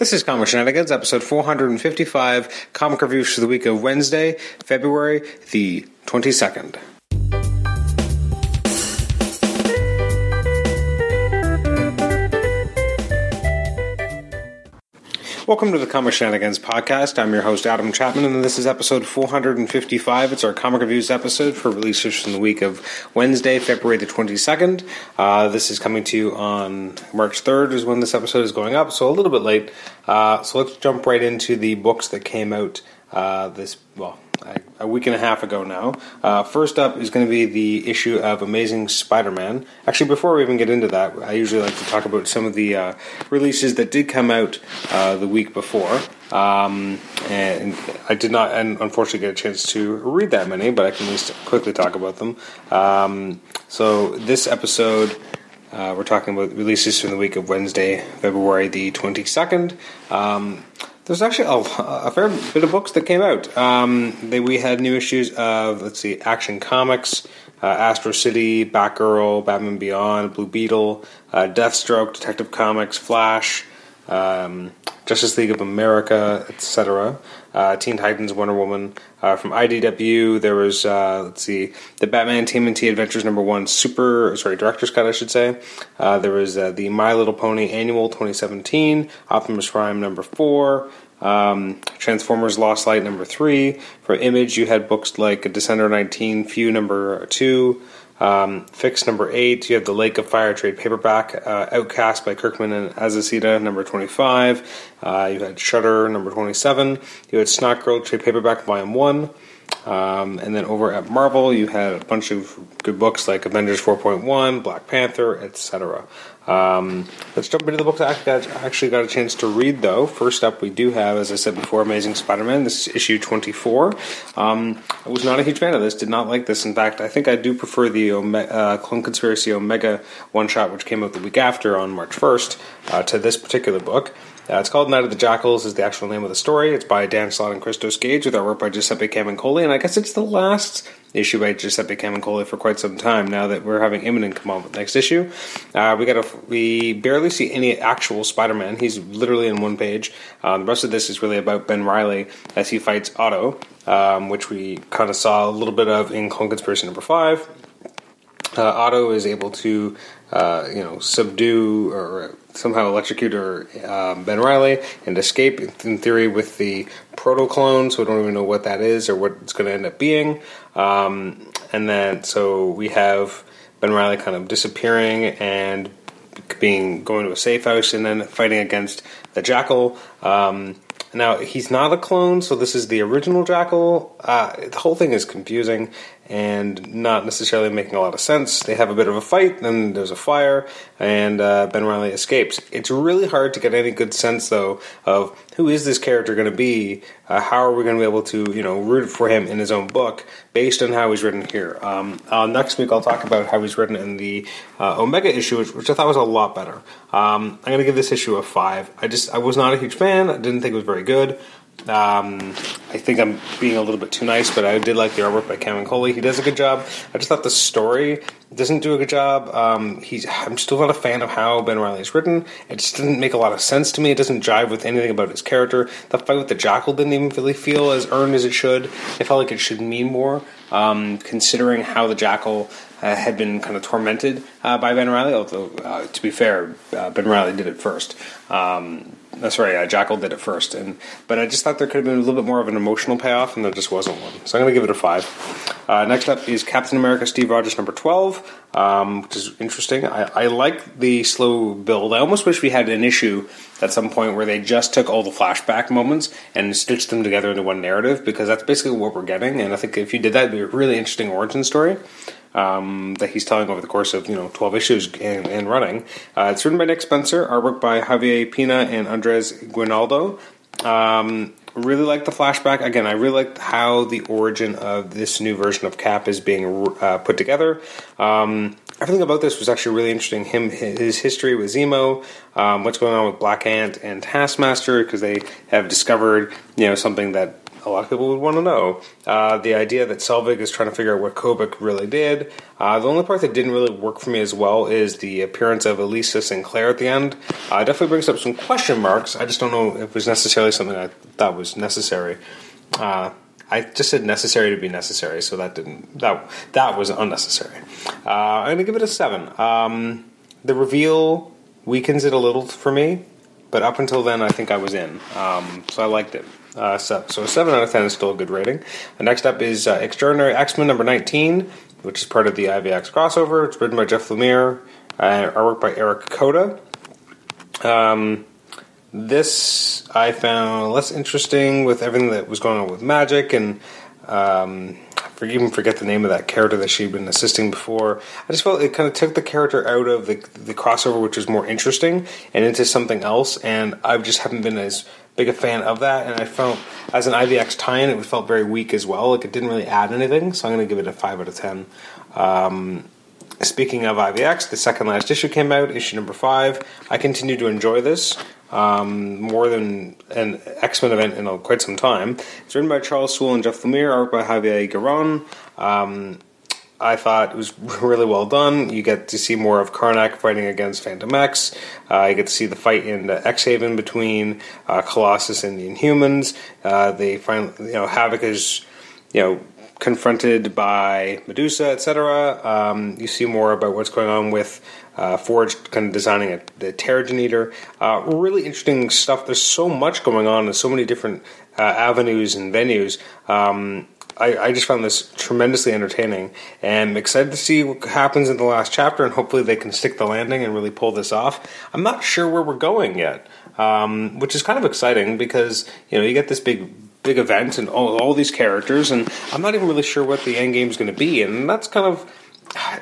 This is Comic Shenanigans, episode 455, comic reviews for the week of Wednesday, February the 22nd. Welcome to the Comic Shenanigans podcast. I'm your host, Adam Chapman, and this is episode 455. It's our comic reviews episode for releases from the week of Wednesday, February the 22nd. Uh, this is coming to you on March 3rd, is when this episode is going up, so a little bit late. Uh, so let's jump right into the books that came out uh, this, well, a week and a half ago now. Uh, first up is going to be the issue of Amazing Spider-Man. Actually, before we even get into that, I usually like to talk about some of the uh, releases that did come out uh, the week before. Um, and I did not, and unfortunately, get a chance to read that many, but I can at least quickly talk about them. Um, so this episode. Uh, we're talking about releases from the week of Wednesday, February the 22nd. Um, there's actually a, a, fair bit of books that came out. Um, they, we had new issues of, let's see, Action Comics, uh, Astro City, Batgirl, Batman Beyond, Blue Beetle, uh, Deathstroke, Detective Comics, Flash, um, Justice League of America, etc. Uh, Teen Titans, Wonder Woman. Uh, from IDW, there was uh, let's see, the Batman TMNT Adventures number one, super sorry, director's cut, I should say. Uh, there was uh, the My Little Pony Annual 2017, Optimus Prime number four. Um, Transformers Lost Light number three. For Image, you had books like Descender 19, Few number two, um, Fix number eight. You have The Lake of Fire trade paperback, uh, Outcast by Kirkman and Azaceta number 25. Uh, you had Shutter number 27. You had Snot Girl trade paperback volume one. Um, and then over at Marvel, you had a bunch of good books like Avengers 4.1, Black Panther, etc. Um, let's jump into the books I actually got a chance to read, though. First up, we do have, as I said before, Amazing Spider Man. This is issue 24. Um, I was not a huge fan of this, did not like this. In fact, I think I do prefer the Ome- uh, Clone Conspiracy Omega one shot, which came out the week after on March 1st, uh, to this particular book. Uh, it's called Night of the Jackals, is the actual name of the story. It's by Dan Slott and Christos Gage, with artwork by Giuseppe Camuncoli, and I guess it's the last issue by Giuseppe Camuncoli for quite some time now that we're having Immonen come on with next issue. Uh, we got a, we barely see any actual Spider-Man. He's literally in one page. Uh, the rest of this is really about Ben Riley as he fights Otto, um, which we kind of saw a little bit of in Clone Conspiracy number five. Uh, Otto is able to, uh, you know, subdue or somehow electrocute or um, Ben Riley and escape in theory with the proto clone. So we don't even know what that is or what it's going to end up being. Um, and then so we have Ben Riley kind of disappearing and being going to a safe house and then fighting against the Jackal. Um, now he's not a clone, so this is the original Jackal. Uh, the whole thing is confusing, and not necessarily making a lot of sense. They have a bit of a fight, then there's a fire, and uh, Ben Riley escapes. It's really hard to get any good sense, though, of who is this character going to be? Uh, how are we going to be able to, you know, root for him in his own book based on how he's written here? Um, uh, next week, I'll talk about how he's written in the uh, Omega issue, which, which, I thought was a lot better. Um, I'm going to give this issue a five. I just I was not a huge fan. I didn't think it was very good. Um, I think I'm being a little bit too nice, but I did like the artwork by Camuncoli. He does a good job. I just thought the story doesn't do a good job. Um, he's I'm still not a fan of how Ben Riley is written. It just didn't make a lot of sense to me. It doesn't jive with anything about his character. The fight with the Jackal didn't even really feel as earned as it should. I felt like it should mean more, um, considering how the Jackal uh, had been kind of tormented uh, by Ben Riley. Although, uh, to be fair, uh, Ben Riley did it first. Um, that's right. Uh, Jackal did it first, and but I just thought there could have been a little bit more of an emotional payoff, and there just wasn't one. So I'm going to give it a five. Uh, next up is Captain America: Steve Rogers number twelve, um, which is interesting. I, I like the slow build. I almost wish we had an issue at some point where they just took all the flashback moments and stitched them together into one narrative, because that's basically what we're getting. And I think if you did that, it'd be a really interesting origin story um, that he's telling over the course of you know 12 issues and, and running. Uh, it's written by Nick Spencer, artwork by Javier Pina and Andres Guinaldo. Um, really like the flashback. Again, I really like how the origin of this new version of Cap is being uh, put together. Um, everything about this was actually really interesting. Him, his history with Zemo, um, what's going on with Black Ant and Taskmaster, because they have discovered you know something that a lot of people would want to know. Uh, the idea that Selvig is trying to figure out what Kobik really did. Uh, the only part that didn't really work for me as well is the appearance of Elisa Sinclair at the end. Uh, definitely brings up some question marks. I just don't know if it was necessarily something I thought was necessary. Uh, I just said necessary to be necessary, so that didn't that that was unnecessary. Uh, I'm gonna give it a seven. Um, the reveal weakens it a little for me, but up until then, I think I was in. Um, so I liked it. Uh, so, so, a 7 out of 10 is still a good rating. The next up is uh, Extraordinary X Men number 19, which is part of the IVX crossover. It's written by Jeff Lemire, uh, artwork by Eric Koda. Um, this I found less interesting with everything that was going on with magic and um, even forget the name of that character that she'd been assisting before. I just felt it kind of took the character out of the the crossover, which was more interesting, and into something else. And I just haven't been as big a fan of that. And I felt as an IVX tie-in, it felt very weak as well. Like it didn't really add anything. So I'm going to give it a five out of ten. Um, speaking of IVX, the second last issue came out, issue number five. I continue to enjoy this um, more than an X Men event in quite some time. It's written by Charles Soule and Jeff Lemire, art by Javier Garron. Um, I thought it was really well done. You get to see more of Karnak fighting against Phantomex. Uh, you get to see the fight in the X Haven between uh, Colossus and the Inhumans. Uh, they find you know Havoc is you know confronted by Medusa, etc. Um, you see more about what's going on with uh, Forge, kind of designing a, the Terrigen Eater. Uh, really interesting stuff. There's so much going on in so many different uh, avenues and venues. Um, I, I, just found this tremendously entertaining and excited to see what happens in the last chapter and hopefully they can stick the landing and really pull this off. I'm not sure where we're going yet, um, which is kind of exciting because you know you get this big big event and all, all these characters, and I'm not even really sure what the end game is going to be, and that's kind of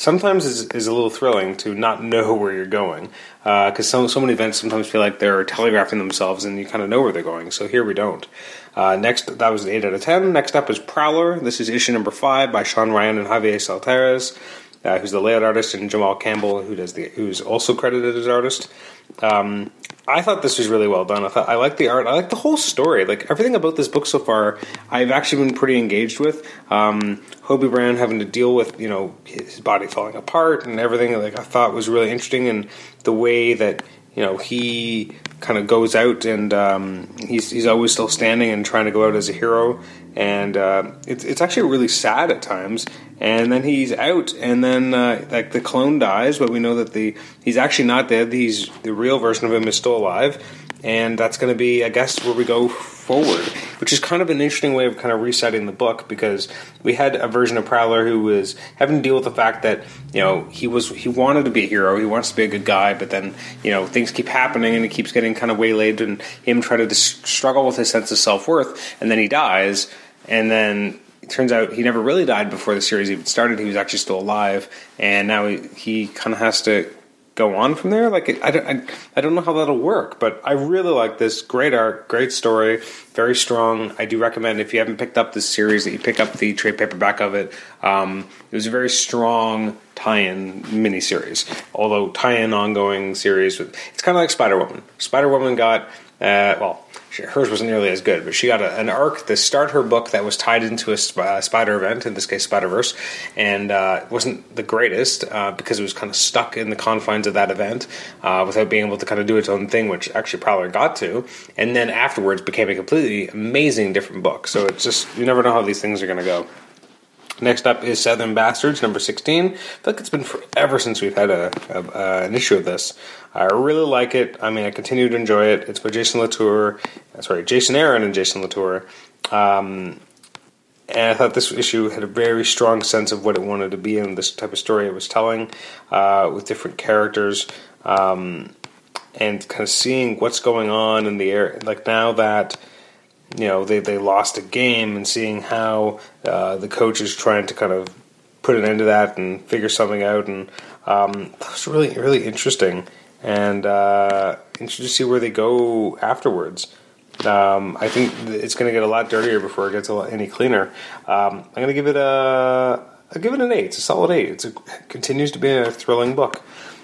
sometimes is, is a little thrilling to not know where you're going because uh, so, so many events sometimes feel like they're telegraphing themselves and you kind of know where they're going so here we don't. Uh, next that was an 8 out of 10 next up is prowler. This is issue number 5 by sean ryan and javier saltares uh, who's the layout artist and jamal campbell who does the who's also credited as artist um, I thought this was really well done. I thought I like the art. I like the whole story. Like everything about this book so far, I've actually been pretty engaged with. Um, Hobie Brown having to deal with you know his body falling apart and everything. Like I thought was really interesting, and the way that you know he kind of goes out and um, he's he's always still standing and trying to go out as a hero. And uh, it's it's actually really sad at times. And then he's out, and then uh, like the clone dies, but we know that the he's actually not dead. He's the real version of him is still alive, and that's going to be, I guess, where we go forward, which is kind of an interesting way of kind of resetting the book because we had a version of Prowler who was having to deal with the fact that you know he was he wanted to be a hero, he wants to be a good guy, but then you know things keep happening and he keeps getting kind of waylaid and him trying to dis- struggle with his sense of self worth, and then he dies, and then it turns out he never really died before the series even started. He was actually still alive, and now he, he kind of has to go on from there. Like I don't, I, I, don't know how that'll work, but I really like this. Great art, great story, very strong. I do recommend if you haven't picked up this series that you pick up the trade paperback of it. Um, it was a very strong tie-in miniseries, although tie-in ongoing series. With, it's kind of like Spider Woman. Spider Woman got uh, well hers wasn't nearly as good, but she got a, an arc to start her book that was tied into a sp- uh, spider event, in this case Spider Verse, and uh, wasn't the greatest uh, because it was kind of stuck in the confines of that event uh, without being able to kind of do its own thing, which actually probably got to, and then afterwards became a completely amazing different book. So it's just you never know how these things are going to go. Next up is Southern Bastards, number 16. I feel like it's been forever since we've had a, a an issue of this. I really like it. I mean, I continue to enjoy it. It's by Jason Latour, uh, sorry, Jason Aaron and Jason Latour. Um, and I thought this issue had a very strong sense of what it wanted to be and this type of story it was telling uh, with different characters. Um, and kind of seeing what's going on in the air. Like now that you know they, they lost a game and seeing how uh, the coach is trying to kind of put an end to that and figure something out and um, that was really really interesting and uh, interested to see where they go afterwards. Um, I think it's going to get a lot dirtier before it gets any cleaner. Um, I'm going to give it a I'll give it an eight. It's a solid eight. It's a, it continues to be a thrilling book.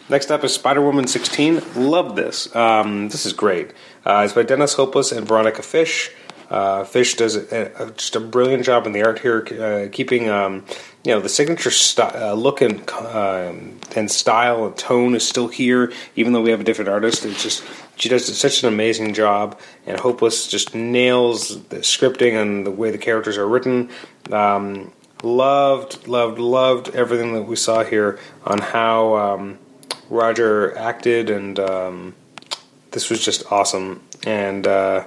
Next up is Spider Woman 16. Love this. Um, this is great. Uh, it's by Dennis Hopeless and Veronica Fish. Uh, Fish does a, a, just a brilliant job in the art here, uh, keeping um, you know the signature uh, look and um, and style and tone is still here, even though we have a different artist. It's just she does such an amazing job, and Hopeless just nails the scripting and the way the characters are written. Um, loved, loved, loved everything that we saw here on how um, Roger acted, and um, this was just awesome. And uh,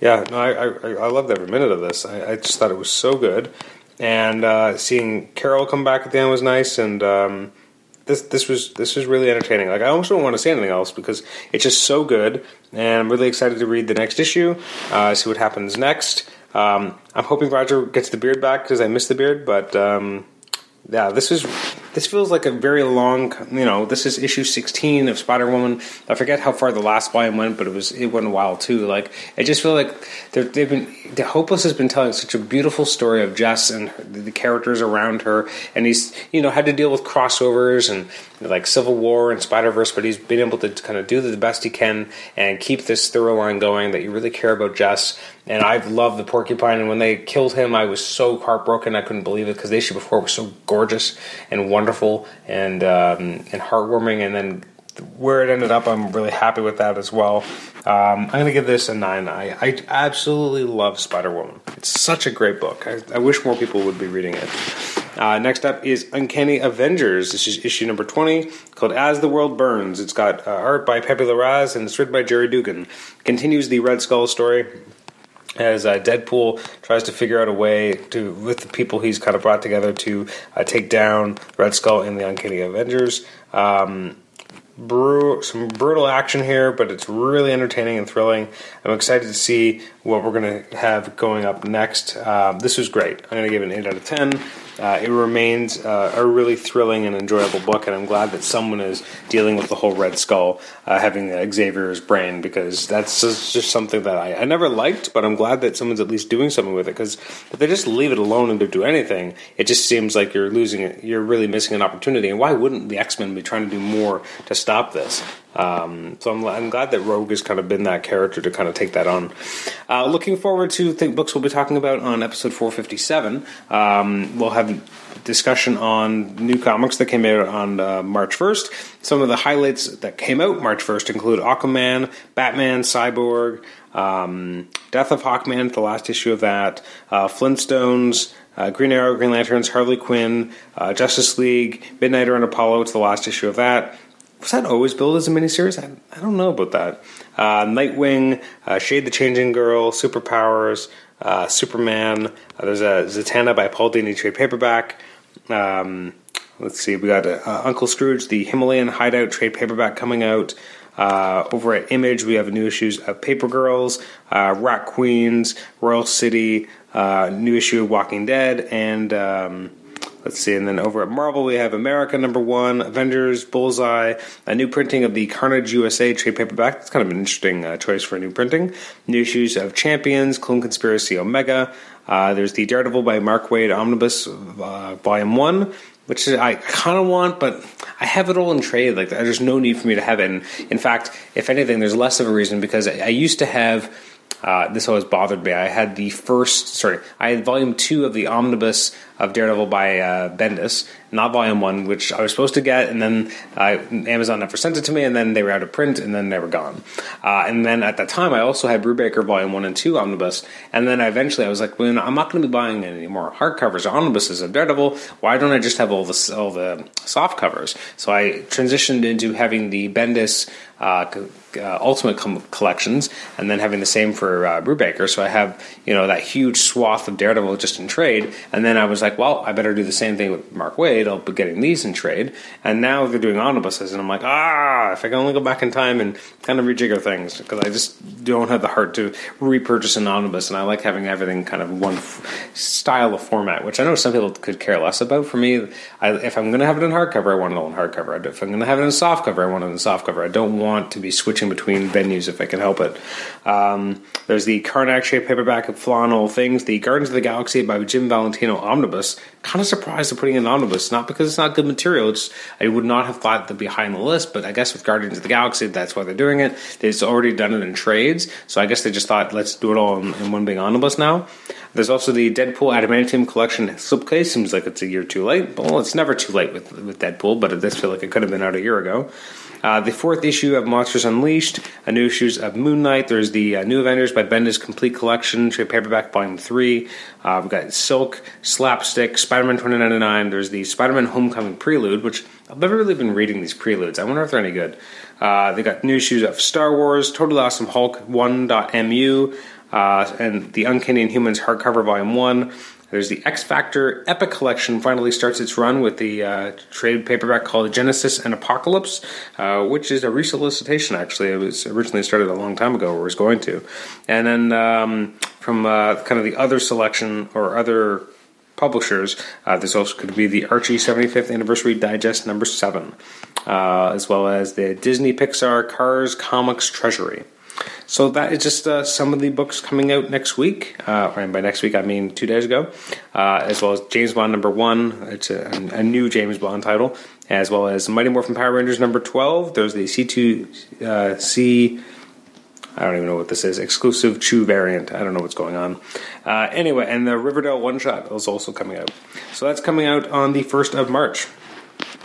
yeah, no, I, I, I, loved every minute of this. I, I, just thought it was so good, and uh, seeing Carol come back at the end was nice, and um, this this was this was really entertaining. Like I almost don't want to say anything else because it's just so good, and I'm really excited to read the next issue, uh, see what happens next. Um, I'm hoping Roger gets the beard back because I miss the beard, but um, yeah, this is this feels like a very long. You know, this is issue 16 of Spider Woman. I forget how far the last volume went, but it was it went a while too. Like I just feel like they've been the Hopeless has been telling such a beautiful story of Jess and her, the characters around her, and he's you know had to deal with crossovers and like Civil War and Spider Verse, but he's been able to kind of do the best he can and keep this thorough line going that you really care about Jess. And I've loved the porcupine, and when they killed him, I was so heartbroken. I couldn't believe it because the issue before was so gorgeous and wonderful and um, and heartwarming. And then where it ended up, I'm really happy with that as well. Um, I'm going to give this a nine. I, I absolutely love Spider Woman. It's such a great book. I, I wish more people would be reading it. Uh, next up is Uncanny Avengers. This is issue number 20 called As the World Burns. It's got uh, art by Pepe Larraz and it's written by Gerry Duggan. Continues the Red Skull story as uh, Deadpool tries to figure out a way to, with the people he's kind of brought together to uh, take down Red Skull and the Uncanny Avengers. Um, bru- some brutal action here, but it's really entertaining and thrilling. I'm excited to see what we're going to have going up next. Um, this was great. I'm going to give it an 8 out of 10. Uh, it remains uh, a really thrilling and enjoyable book, and I'm glad that someone is dealing with the whole Red Skull uh, having Xavier's brain because that's just something that I, I, never liked, but I'm glad that someone's at least doing something with it because if they just leave it alone and don't do anything, it just seems like you're losing it. You're really missing an opportunity. And why wouldn't the X Men be trying to do more to stop this? Um, so I'm, I'm, glad that Rogue has kind of been that character to kind of take that on. Uh, looking forward to the books we'll be talking about on episode 457. Um, we'll have discussion on new comics that came out on uh, March 1st. Some of the highlights that came out March 1st include Aquaman, Batman, Cyborg, um, Death of Hawkman, the last issue of that, uh, Flintstones, uh, Green Arrow, Green Lanterns, Harley Quinn, uh, Justice League, Midnighter and Apollo. It's the last issue of that was that always billed as a miniseries? I, I don't know about that. Uh, Nightwing, uh, Shade the Changing Girl, Superpowers, uh, Superman. Uh, there's a Zatanna by Paul Dini trade paperback. Um, let's see, we got uh, Uncle Scrooge, the Himalayan Hideout trade paperback coming out. Uh, over at Image, we have new issues of Paper Girls, Rat Queens, Royal City, new issue of Walking Dead, and um, Let's see, and then over at Marvel, we have America number one, Avengers, Bullseye, a new printing of the Carnage USA trade paperback. That's kind of an interesting uh, choice for a new printing. New issues of Champions, Clone Conspiracy Omega. Uh, there's the Daredevil by Mark Waid Omnibus, uh, Volume 1, which I kind of want, but I have it all in trade. Like, there's no need for me to have it. And in fact, if anything, there's less of a reason because I, I used to have uh, this always bothered me. I had the first, sorry, I had volume two of the omnibus of Daredevil by uh, Bendis, not volume one, which I was supposed to get, and then uh, Amazon never sent it to me, and then they were out of print, and then they were gone. Uh, and then at that time, I also had Brubaker volume one and two omnibus, and then eventually I was like, well, I'm not going to be buying any more hardcovers or omnibuses of Daredevil. Why don't I just have all the all the soft covers? So I transitioned into having the Bendis uh, uh, Ultimate com- collections, and then having the same for uh, Brubaker. So I have you know that huge swath of Daredevil just in trade, and then I was like, well, I better do the same thing with Mark Waid. I'll be getting these in trade, and now they're doing omnibuses, and I'm like, ah, if I can only go back in time and kind of rejigger things because I just don't have the heart to repurchase an omnibus, and I like having everything kind of one f- style of format, which I know some people could care less about. For me, I, if I'm going to have it in hardcover, I want it all in hardcover. If I'm going to have it in softcover, I want it in softcover. I don't want to be switching between venues if I can help it. Um, there's the Karnak shaped paperback All Things, the Guardians of the Galaxy by Jim Valentino omnibus kind of surprised they're putting omnibus. Not because it's not good material. It's I would not have thought to be high on the list, but I guess with Guardians of the Galaxy, that's why they're doing it. They've already done it in trades, so I guess they just thought let's do it all in, in one big omnibus now. There's also the Deadpool Adamantium Collection slipcase. Seems like it's a year too late. Well, it's never too late with with Deadpool, but it does feel like it could have been out a year ago. Uh, the fourth issue of Monsters Unleashed, a new issues of Moon Knight. There's the uh, New Avengers by Bendis Complete Collection, trade paperback volume three. Uh, we've got Silk, Slapstick, Spider Man 2099. There's the Spider Man Homecoming Prelude, which I've never really been reading these preludes. I wonder if they're any good. Uh, they got new issues of Star Wars, Totally Awesome Hulk 1.mu, uh, and the Uncanny Inhumans hardcover volume 1. There's the X Factor Epic Collection finally starts its run with the uh, trade paperback called Genesis and Apocalypse, uh, which is a resolicitation. Actually, it was originally started a long time ago, or was going to, and then um, from uh, kind of the other selection or other publishers, uh, there's also going to be the Archie 75th Anniversary Digest number seven, uh, as well as the Disney Pixar Cars Comics Treasury. So that is just uh, some of the books coming out next week. Uh, and by next week, I mean two days ago, uh, as well as James Bond number one. It's a, a, new James Bond title, as well as Mighty Morphin Power Rangers number twelve. There's the C two uh, C. I don't even know what this is. Exclusive Chew variant. I don't know what's going on. Uh, anyway, and the Riverdale one shot is also coming out. So that's coming out on the first of March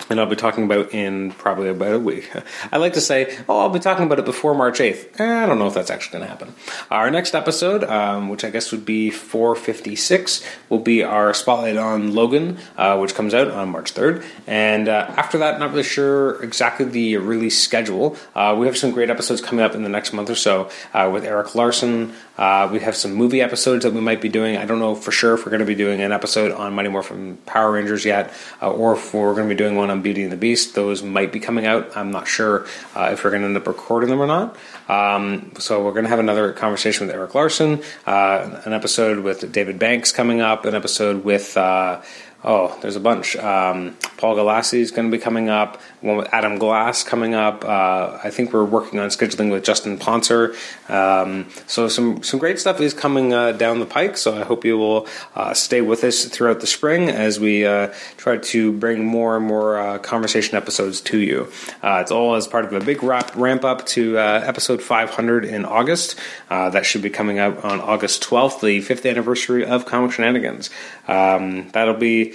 and I'll be talking about in probably about a week. I like to say, oh, I'll be talking about it before March 8th. Eh, I don't know if that's actually going to happen. Our next episode, um, which I guess would be 456, will be our spotlight on Logan, uh, which comes out on March 3rd. And uh, after that, not really sure exactly the release schedule. Uh, we have some great episodes coming up in the next month or so uh, with Erik Larsen. Uh, we have some movie episodes that we might be doing. I don't know for sure if we're going to be doing an episode on Mighty Morphin Power Rangers yet, uh, or if we're going to be doing one on Beauty and the Beast. Those might be coming out. I'm not sure uh, if we're going to end up recording them or not. Um, so we're going to have another conversation with Erik Larsen, uh, an episode with David Banks coming up, an episode with uh, oh, there's a bunch. Um, Paul Galassi is going to be coming up. One with Adam Glass coming up. Uh, I think we're working on scheduling with Justin Ponsor. Um, so some some great stuff is coming uh, down the pike. So I hope you will uh, stay with us throughout the spring as we uh, try to bring more and more uh, conversation episodes to you. Uh, it's all as part of a big wrap, ramp up to episode 500 in August. that should be coming out on August 12th, the fifth anniversary of Comic Shenanigans. Um, that'll be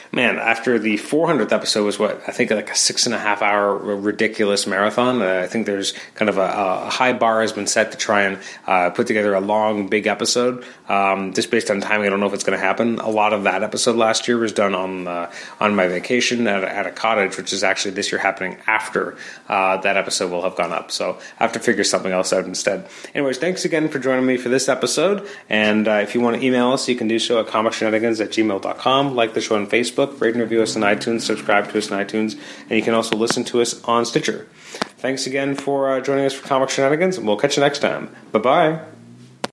man, after the 400th episode was what I think like a six and a half hour ridiculous marathon. Uh, I think there's kind of a, a, high bar has been set to try and uh, put together a long, big episode. Um, just based on timing, I don't know if it's going to happen. A lot of that episode last year was done on uh, on my vacation at a, at a, cottage, which is actually this year happening after uh, that episode will have gone up. So I have to figure something else out instead. Anyways, thanks again for joining me for this episode. And uh, if you want to email us, you can do so at comicshenanigans at gmail.com. Like the show on Facebook Facebook, rate and review us on iTunes, subscribe to us on iTunes, and you can also listen to us on Stitcher. Thanks again for uh, joining us for Comic Shenanigans, and we'll catch you next time. Bye bye.